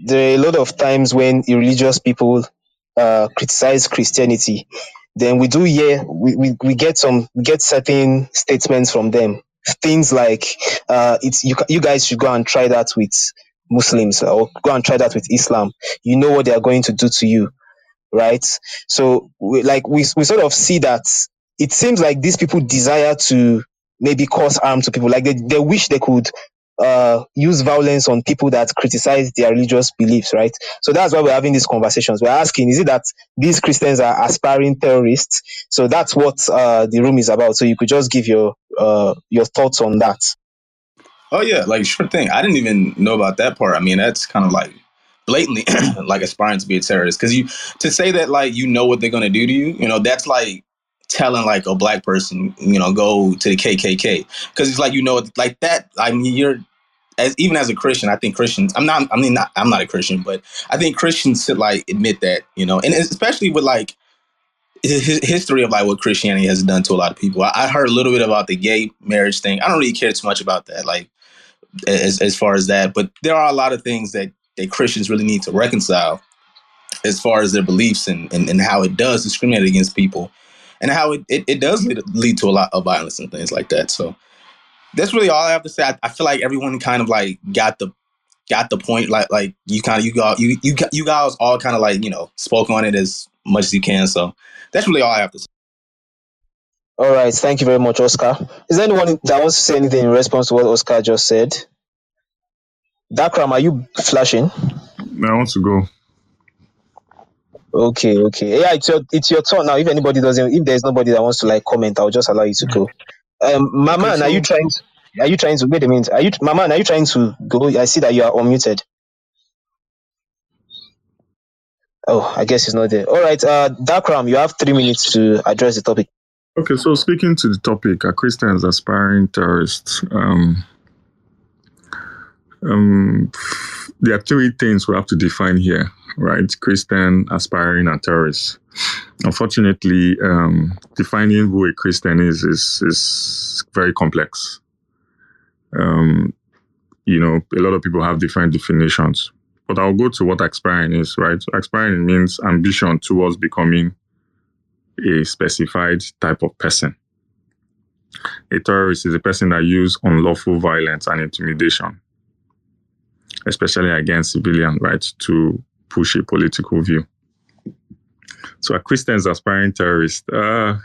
there are a lot of times when religious people uh, criticize Christianity, then we do hear we, we, we get some get certain statements from them. Things like uh, it's you you guys should go and try that with Muslims or go and try that with Islam. You know what they are going to do to you right? So, we, like we we sort of see that it seems like these people desire to maybe cause harm to people. Like they, they wish they could uh use violence on people that criticize their religious beliefs, right? So that's why we're having these conversations. We're asking, is it that these Christians are aspiring terrorists? So that's what uh the room is about. So you could just give your uh your thoughts on that. Oh yeah, like sure thing. I didn't even know about that part. I mean, that's kind of like blatantly like aspiring to be a terrorist. Because you to say that like you know what they're gonna do to you, you know, that's like telling like a black person, you know, go to the KKK. Because it's like you know, like that. I mean, you're as even as a Christian, I think Christians. I'm not. I mean, not, I'm not a Christian, but I think Christians should like admit that, you know, and especially with like his history of like what Christianity has done to a lot of people. I, I heard a little bit about the gay marriage thing. I don't really care too much about that, like as as far as that. But there are a lot of things that that Christians really need to reconcile as far as their beliefs and and, and how it does discriminate against people, and how it, it, it does lead, lead to a lot of violence and things like that. So that's really all I have to say. I, I feel like everyone kind of like got the got the point. Like like you kind of you got you you you guys all kind of like you know spoke on it as much as you can. So that's really all I have to say. All right, thank you very much, Oscar. Is there anyone that wants to say anything in response to what Oscar just said? Dakram, are you flashing? No, I want to go. Okay, okay. Yeah, it's your it's your turn now. If anybody doesn't, if there's nobody that wants to like comment, I'll just allow you to go. Um, Mama, Okay, are you trying? To, are you trying to wait a minute? Are you Mama? Are you trying to go? I see that you are unmuted. Oh, I guess he's not there. All right, uh, Dakram, you have three minutes to address the topic. okay, so speaking to the topic, are Christians aspiring terrorists? Um, um, there are three things we have to define here, right? Christian, aspiring, and terrorist. Unfortunately, um, defining who a Christian is is is very complex. Um, you know, a lot of people have different definitions. But I'll go to what aspiring is, right? Aspiring means ambition towards becoming a specified type of person. A terrorist is a person that uses unlawful violence and intimidation, especially against civilian rights, to push a political view. So, a Christian's aspiring terrorist. Uh,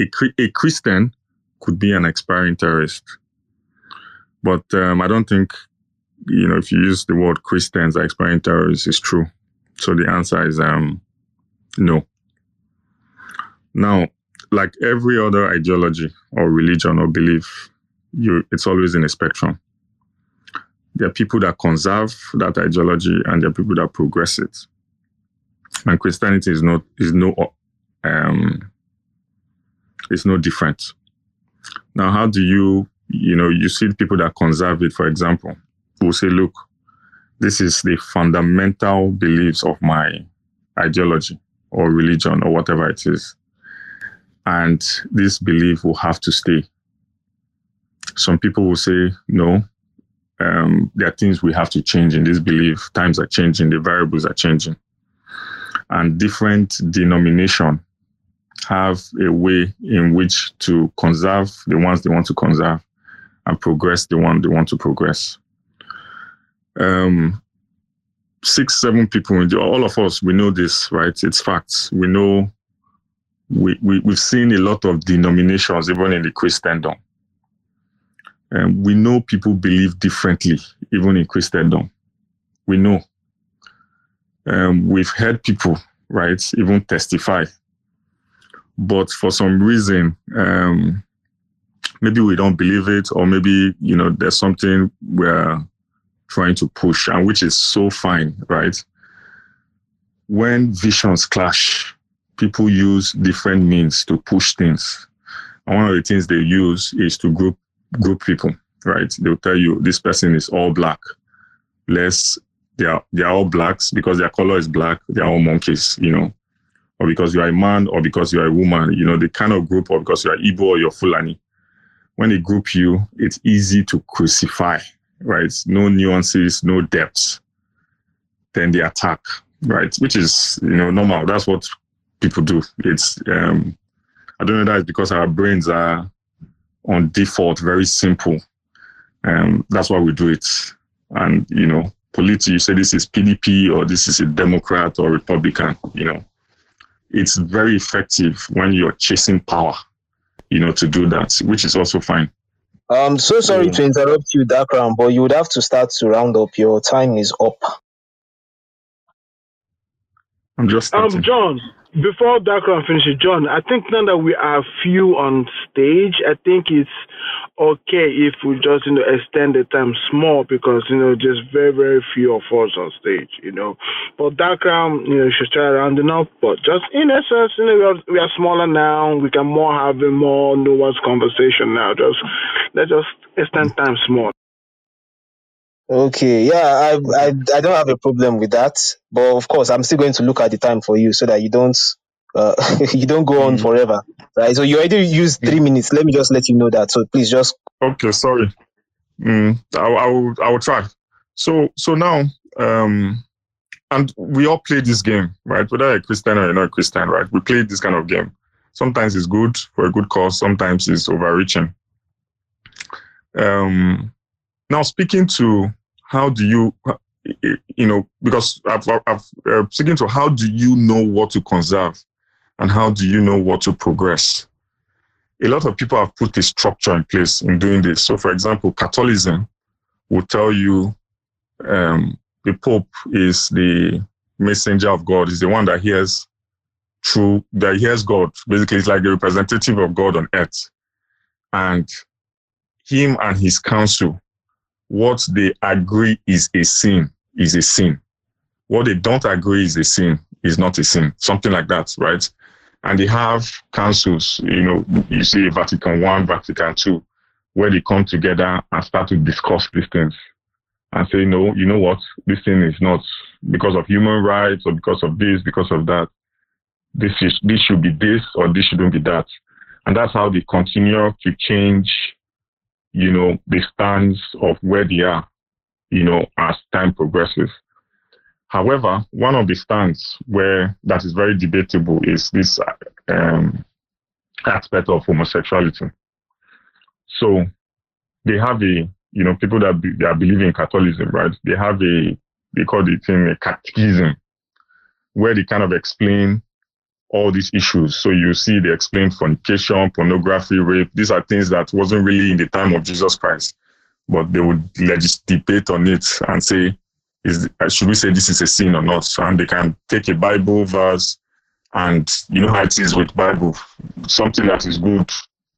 a, a Christian could be an aspiring terrorist, but um, I don't think you know if you use the word Christians as aspiring terrorists is true. So the answer is um, no. Now, like every other ideology or religion or belief, you it's always in a spectrum. There are people that conserve that ideology and there are people that progress it. and Christianity is not is no um is no different. Now, how do you you know you see people that conserve it, for example, who say, look, this is the fundamental beliefs of my ideology or religion or whatever it is. And this belief will have to stay. Some people will say, no, um, there are things we have to change in this belief. Times are changing, the variables are changing. And different denomination have a way in which to conserve the ones they want to conserve and progress the one they want to progress. Um, six, seven people, all of us, we know this, right? It's facts. We know, we, we, we've seen a lot of denominations, even in the Christendom. And we know people believe differently, even in Christendom. We know. Um, we've heard people, right, even testify. But for some reason, um, maybe we don't believe it, or maybe, you know, there's something we're trying to push, and which is so fine, right? When visions clash, people use different means to push things. And one of the things they use is to group group people, right? They'll tell you this person is all black. Less they are they are all blacks because their color is black, they are all monkeys, you know. Or because you are a man or because you are a woman, you know, the kind of group or because you are Igbo or you're Fulani. When they group you, it's easy to crucify, right? No nuances, no depths. Then they attack, right? Which is, you know, normal. That's what people do. It's um I don't know that it's because our brains are on default, very simple. Um, that's why we do it. And, you know, politically, you say this is PDP or this is a Democrat or Republican, you know, it's very effective when you're chasing power, you know, to do that, which is also fine. I'm so sorry to interrupt you, Dakram, but you would have to start to round up. Your time is up. I'm just Um, starting. John, before Dakram finishes, John, I think now that we are few on stage, I think it's okay if we just you know extend the time small because you know just very very few of us on stage, you know. But Dakram, um, you know, should try rounding up. But just in essence, you know, we are, we are smaller now. We can more have a more nuanced conversation now. Just let's just extend time small. Okay, yeah, I, I I don't have a problem with that, but of course, I'm still going to look at the time for you so that you don't uh, you don't go on forever, right? So you already used three minutes. Let me just let you know that. So please just Okay, sorry. Mm, I, I will I will try. So so now um and we all play this game, right? Whether you're a Christian or you're not a Christian, right? We play this kind of game. Sometimes it's good for a good cause, sometimes it's overreaching. Um now speaking to how do you you know because I've, I've, uh, speaking to how do you know what to conserve and how do you know what to progress a lot of people have put a structure in place in doing this. So, for example, Catholicism will tell you um, the Pope is the messenger of God, is the one that hears through that hears God. Basically, it's like a representative of God on earth. And him and his council, what they agree is a sin, is a sin. What they don't agree is a sin, is not a sin. Something like that, right? and they have councils, you know, you see Vatican One, Vatican Two, where they come together and start to discuss these things and say, no, you know what, this thing is not because of human rights or because of this, because of that. This is this should be this or this shouldn't be that. And that's how they continue to change, you know, the stance of where they are, you know, as time progresses. However, one of the stands where that is very debatable is this um, aspect of homosexuality. So they have a, you know, people that be, that believe in Catholicism, right? They have a, they call it in a catechism, where they kind of explain all these issues. So you see, they explain fornication, pornography, rape. These are things that wasn't really in the time of Jesus Christ, but they would legis- debate on it and say, is should we say this is a sin or not? And they can take a Bible verse, and you know how it is with Bible. Something that is good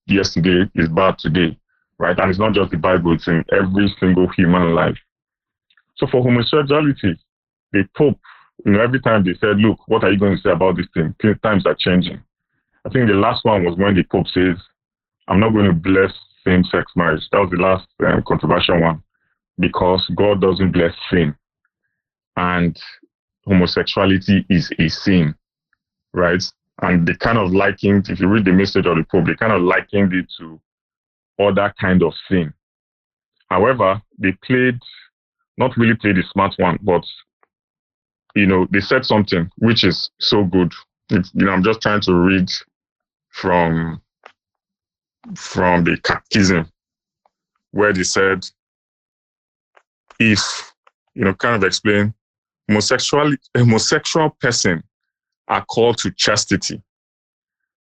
yesterday is bad today, right? And it's not just the Bible; it's in every single human life. So for homosexuality, the Pope You know, every time they said, "Look, what are you going to say about this thing?" Times are changing. I think the last one was when the Pope says, "I'm not going to bless same-sex marriage." That was the last um, controversial one because God doesn't bless sin, and homosexuality is a sin, right? And they kind of likened, if you read the message of the Pope, they kind of likened it to other kind of sin. However, they played, not really played the smart one, but you know, they said something which is so good. You know, I'm just trying to read from from the catechism where they said if you know kind of explain homosexual homosexual person are called to chastity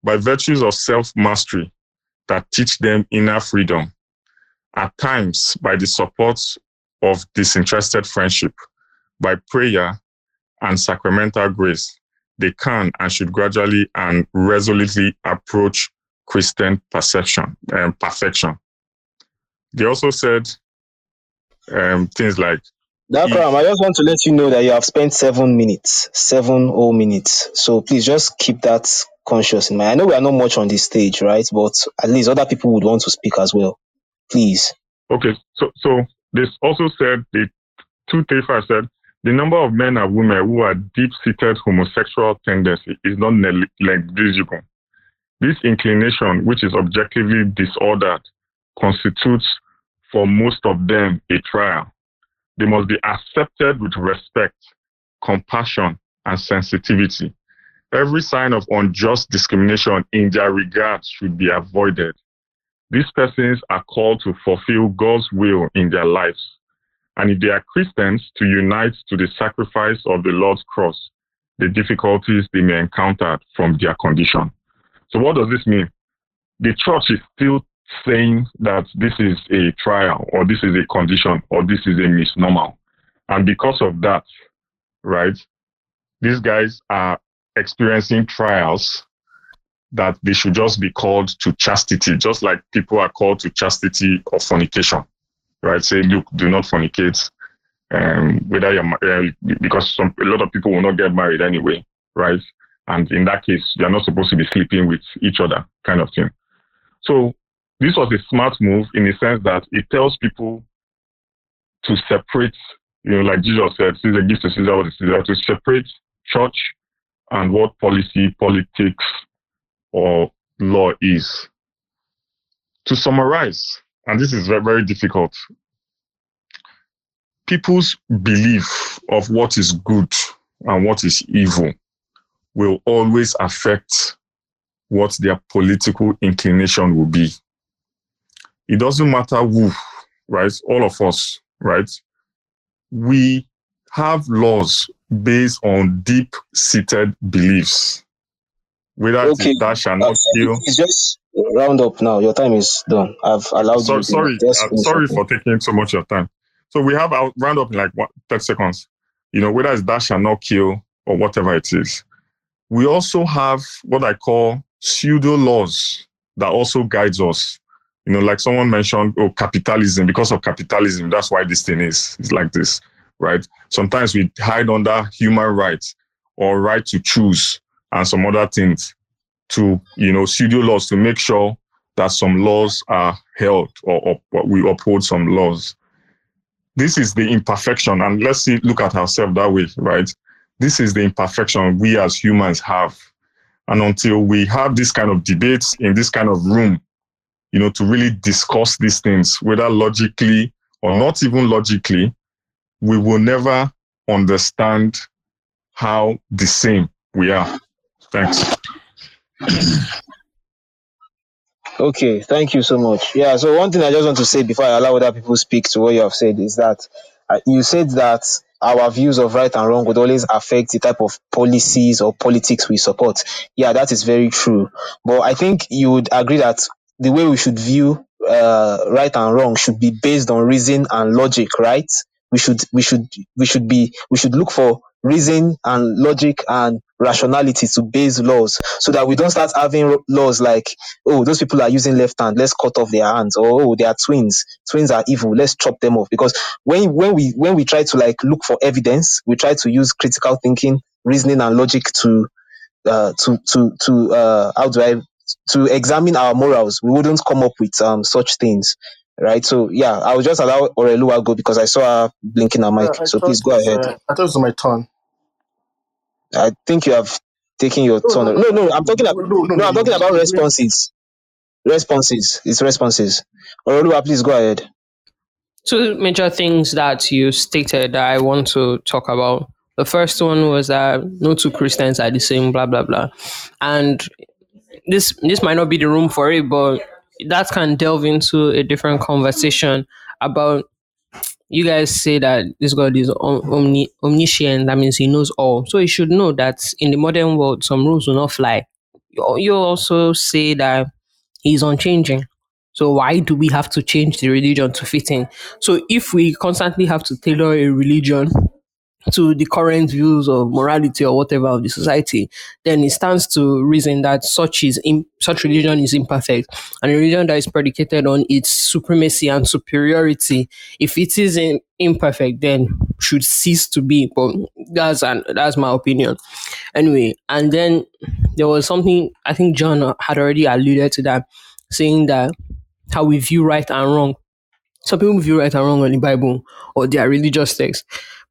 by virtues of self-mastery that teach them inner freedom at times by the support of disinterested friendship by prayer and sacramental grace, they can and should gradually and resolutely approach Christian perception and um, perfection. They also said um, things like Dakram, I just want to let you know that you have spent seven minutes, seven whole minutes. So please just keep that conscious in mind. I know we are not much on this stage, right? But at least other people would want to speak as well. Please. Okay, so so this also said the two things said the number of men and women who are deep-seated homosexual tendency is not negligible. This inclination, which is objectively disordered, constitutes for most of them a trial. They must be accepted with respect, compassion, and sensitivity. Every sign of unjust discrimination in their regard should be avoided. These persons are called to fulfill God's will in their lives and if they are Christians, to unite to the sacrifice of the Lord's cross, the difficulties they may encounter from their condition. So, what does this mean? The church is still saying that this is a trial, or this is a condition, or this is a misnomer. And because of that, right, these guys are experiencing trials that they should just be called to chastity, just like people are called to chastity or fornication right? Say, look, do not fornicate. Um, whether you're uh, because some a lot of people will not get married anyway, right? And in that case, you're not supposed to be sleeping with each other, kind of thing. So this was a smart move in the sense that it tells people to separate, you know, like Jesus said, Caesar gives to Caesar what is Caesar, to separate church and what policy, politics, or law is. To summarize, and this is very, very difficult. People's belief of what is good and what is evil will always affect what their political inclination will be. It doesn't matter who, right? All of us, right? We have laws based on deep seated beliefs. Whether okay. that shall not kill. It's just round up now. Your time is done. I've allowed so, you. Sorry, uh, sorry for taking so much of your time. So we have our round up in like what, 30 seconds. You know, whether it's that shall not kill or whatever it is. We also have what I call pseudo laws that also guides us. You know, like someone mentioned, oh, capitalism. Because of capitalism, that's why this thing is. It's like this, right? Sometimes we hide under human rights or right to choose and some other things to, you know, studio laws to make sure that some laws are held or, or we uphold some laws. This is the imperfection, and let's see, look at ourselves that way, right? This is the imperfection we as humans have. And until we have this kind of debates in this kind of room, you know, to really discuss these things, whether logically or not even logically, we will never understand how the same we are. Thanks. Okay, thank you so much. Yeah, so one thing I just want to say before I allow other people speak to what you have said is that uh, you said that our views of right and wrong would always affect the type of policies or politics we support. Yeah, that is very true. But I think you would agree that the way we should view uh, right and wrong should be based on reason and logic, right? We should we should we should be we should look for reason and logic and rationality to base laws so that we don't start having laws like oh those people are using left hand let's cut off their hands or oh they are twins twins are evil let's chop them off. Because when when we when we try to like look for evidence we try to use critical thinking reasoning and logic to uh to to to uh how do i to examine our morals. We wouldn't come up with um such things right? So yeah i will just allow Oreoluwa go because i saw her blinking her mic. Yeah, so please go ahead. uh, I thought it was my turn. I think you have taken your No, turn. no, no no i'm talking no, about no, no, no i'm talking about responses. Responses. It's responses. Oreoluwa, please go ahead. Two major things that you stated that I want to talk about. The first one was that no two Christians are the same, blah blah blah, and this this might not be the room for it, but that can delve into a different conversation about. You guys say that this God is omni- omniscient. That means He knows all. So you should know that in the modern world, some rules will not fly. You also say that He's unchanging. So why do we have to change the religion to fit in? So if we constantly have to tailor a religion to the current views of morality or whatever of the society, then it stands to reason that such is im- such religion is imperfect, and a religion that is predicated on its supremacy and superiority, if it is in, imperfect, then should cease to be. But that's an, that's my opinion. Anyway, and then there was something I think John had already alluded to that, saying that how we view right and wrong some people view right and wrong on the Bible or their religious text.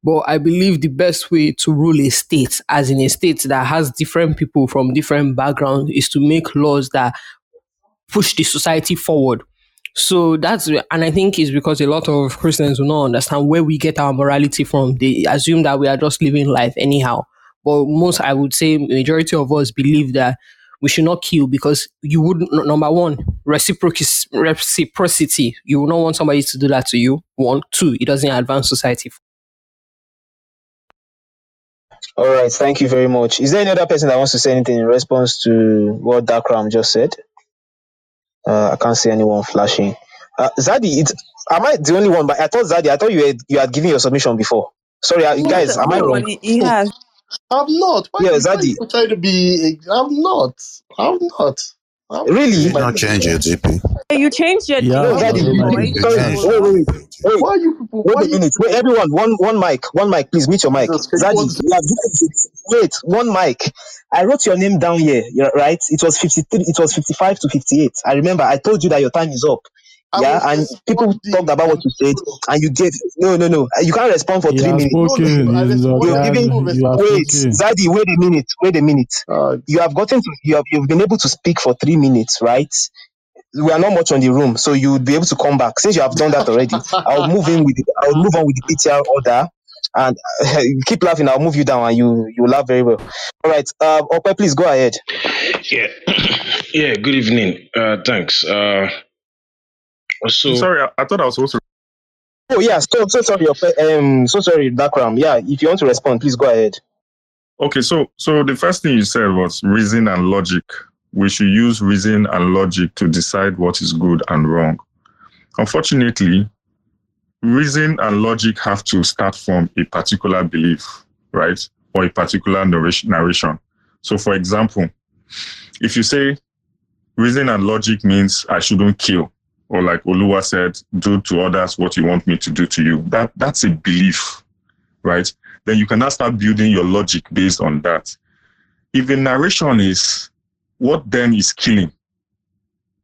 But I believe the best way to rule a state, as in a state that has different people from different backgrounds, is to make laws that push the society forward. So that's and I think it's because a lot of Christians do not understand where we get our morality from. They assume that we are just living life anyhow. But most, I would say, majority of us believe that we should not kill because you wouldn't. Number one, reciproc- reciprocity. You would not want somebody to do that to you. One, two, it doesn't advance society. All right thank you very much is there any other person that wants to say anything in response to what Dakram just said uh, i can't see anyone flashing uh, zadi it, am i the only one but i thought zadi i thought you had you had given your submission before sorry uh, guys am i wrong He has. I'm not. Why, Yeah, why Zadi. you trying to be? I'm not. I'm not. I'm Really? Did not change your GP. You changed your no your you- you- wait wait wait wait Why you people? Wait a you? minute. Wait, everyone, one one mic, one mic, please meet your mic. Jesus, Zadi, want- you have given- wait, one mic. I wrote your name down here, right? It was 53, it was 55 to 58. I remember I told you that your time is up. I yeah, and people talked about what you said, and you gave no, no, no. You can't respond for He three minutes. spoken. No, no, no, I He's your responded. You're time. giving wait, spoken. Zadi, wait a minute, wait a minute. Uh, You have gotten to you have you've been able to speak for three minutes, right? We are not much on the room, so you would be able to come back. Since you have done that already, I'll move in with the, I'll move on with the PTR order, and uh, keep laughing. I'll move you down, and you you laugh very well. All right, uh, Ope, please go ahead. Yeah, yeah. Good evening. Uh, thanks. Uh, so Sorry, I, I thought I was supposed to. Oh yeah, so so sorry, Ope, um, so sorry, Dakram. Yeah, if you want to respond, please go ahead. Okay, so so the first thing you said was reason and logic. We should use reason and logic to decide what is good and wrong. Unfortunately, reason and logic have to start from a particular belief, right? Or a particular narration. So, for example, if you say reason and logic means I shouldn't kill, or like Oluwa said, do to others what you want me to do to you, that that's a belief, right? Then you cannot start building your logic based on that. If the narration is what then is killing?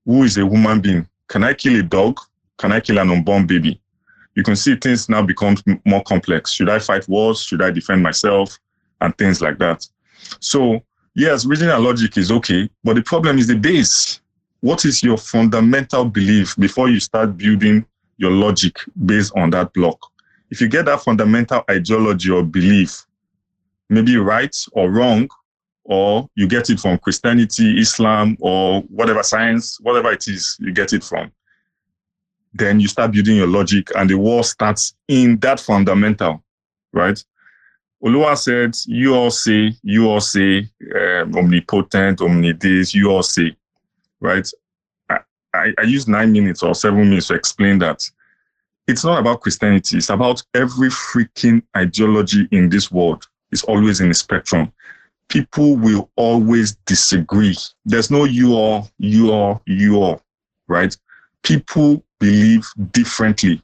Who is a human being? Can I kill a dog? Can I kill an unborn baby? You can see things now become more complex. Should I fight wars? Should I defend myself? And things like that. So, yes, reason and logic is okay, but the problem is the base. What is your fundamental belief before you start building your logic based on that block? If you get that fundamental ideology or belief, maybe right or wrong, or you get it from Christianity, Islam, or whatever science, whatever it is, you get it from. Then you start building your logic, and the war starts in that fundamental, right? Olua said, You all say, you all say, um, omnipotent, omnidis, you all say, right? I, I, I used nine minutes or seven minutes to explain that. It's not about Christianity, it's about every freaking ideology in this world is always in the spectrum people will always disagree. There's no you or you or you or, right? People believe differently.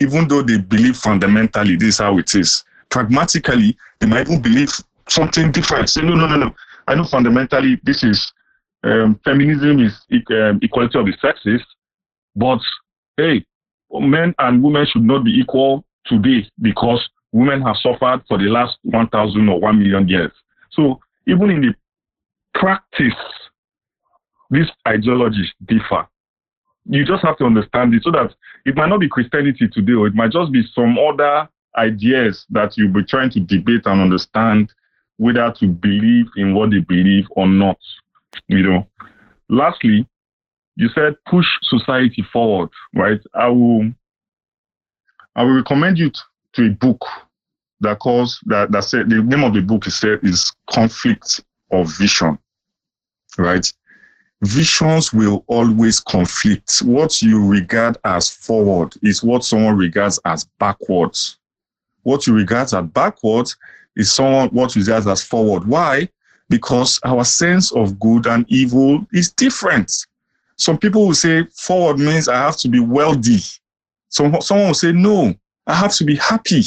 Even though they believe fundamentally, this is how it is. Pragmatically, they might even believe something different. Say, no, no, no, no. I know fundamentally this is um, feminism is um, equality of the sexes, but hey, men and women should not be equal today because women have suffered for the last 1,000 or 1 million years. So even in the practice, these ideologies differ. You just have to understand it so that it might not be Christianity today, or it might just be some other ideas that you'll be trying to debate and understand whether to believe in what they believe or not. You know. Lastly, you said push society forward, right? I will I will recommend you to a book that calls that that said the name of the book is said is conflict of vision right? Visions will always conflict. What you regard as forward is what someone regards as backwards. What you regard as backwards is someone what regards as forward. Why? Because our sense of good and evil is different. Some people will say forward means i have to be wealthy. Some, someone will say no i have to be happy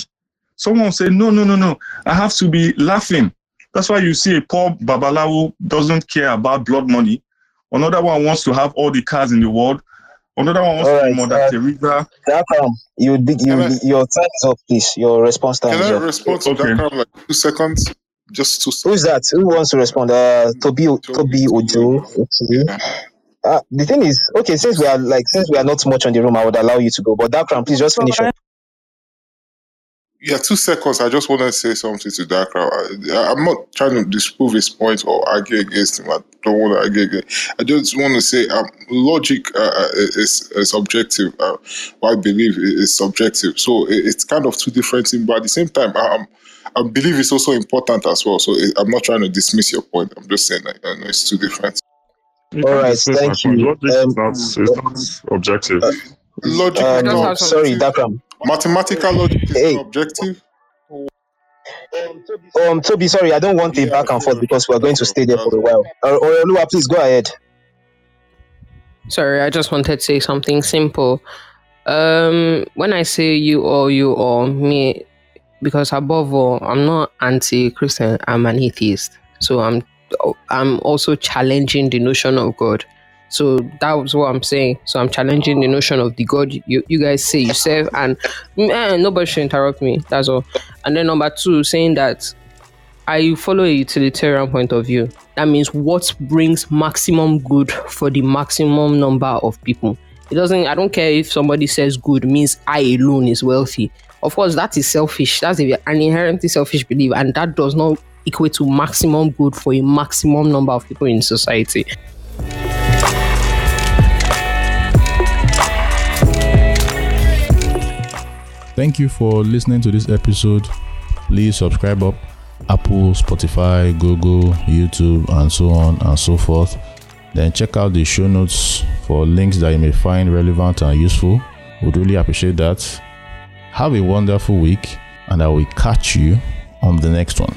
Someone say, no, no, no, no. I have to be laughing. That's why you see a poor babalawo doesn't care about blood money. Another one wants to have all the cars in the world. Another one wants All to be right, Mother uh, Teresa. Dakram, you, be- you, I- your time is up, please. Your response time Can is I up. respond to that kind like two seconds? Just two seconds. Who's that? Who wants to respond? Uh, Toby, Toby Ojo. Okay. Uh, the thing is, okay, since we are like, since we are not much on the room, I would allow you to go. But Dakram, please just finish up. Yeah, two seconds. I just want to say something to that crowd. I, I'm not trying to disprove his point or argue against him. I don't want to argue against. I just want to say um, logic uh, uh, is is objective. Uh, what I believe i- is subjective. So it, it's kind of two different things. But at the same time, I, um, I believe it's also important as well. So it, I'm not trying to dismiss your point. I'm just saying like, I know it's two different. You All can't right, dismiss my thank you. Logic is Um, not, is not objective. Logic Um, not sorry, objective. Dakram. Mathematical logic is Hey. objective. Um, Toby, sorry, I don't want a back and forth because we are going to stay there for a while. Uh, Oreoluwa, please go ahead. Sorry, I just wanted to say something simple. Um, when I say you or you or me, because above all, I'm not anti-Christian. I'm an atheist, so I'm I'm also challenging the notion of God. So that was what I'm saying. So I'm challenging the notion of the God you, you guys say you serve, and man, nobody should interrupt me. That's all. And then number two, saying that I follow a utilitarian point of view. That means what brings maximum good for the maximum number of people. It doesn't, I don't care if somebody says good means I alone is wealthy. Of course, that is selfish. That's an inherently selfish belief, and that does not equate to maximum good for a maximum number of people in society. Thank you for listening to this episode. Please subscribe up Apple, Spotify, Google, YouTube, and so on and so forth. Then check out the show notes for links that you may find relevant and useful. Would really appreciate that. Have a wonderful week, and I will catch you on the next one.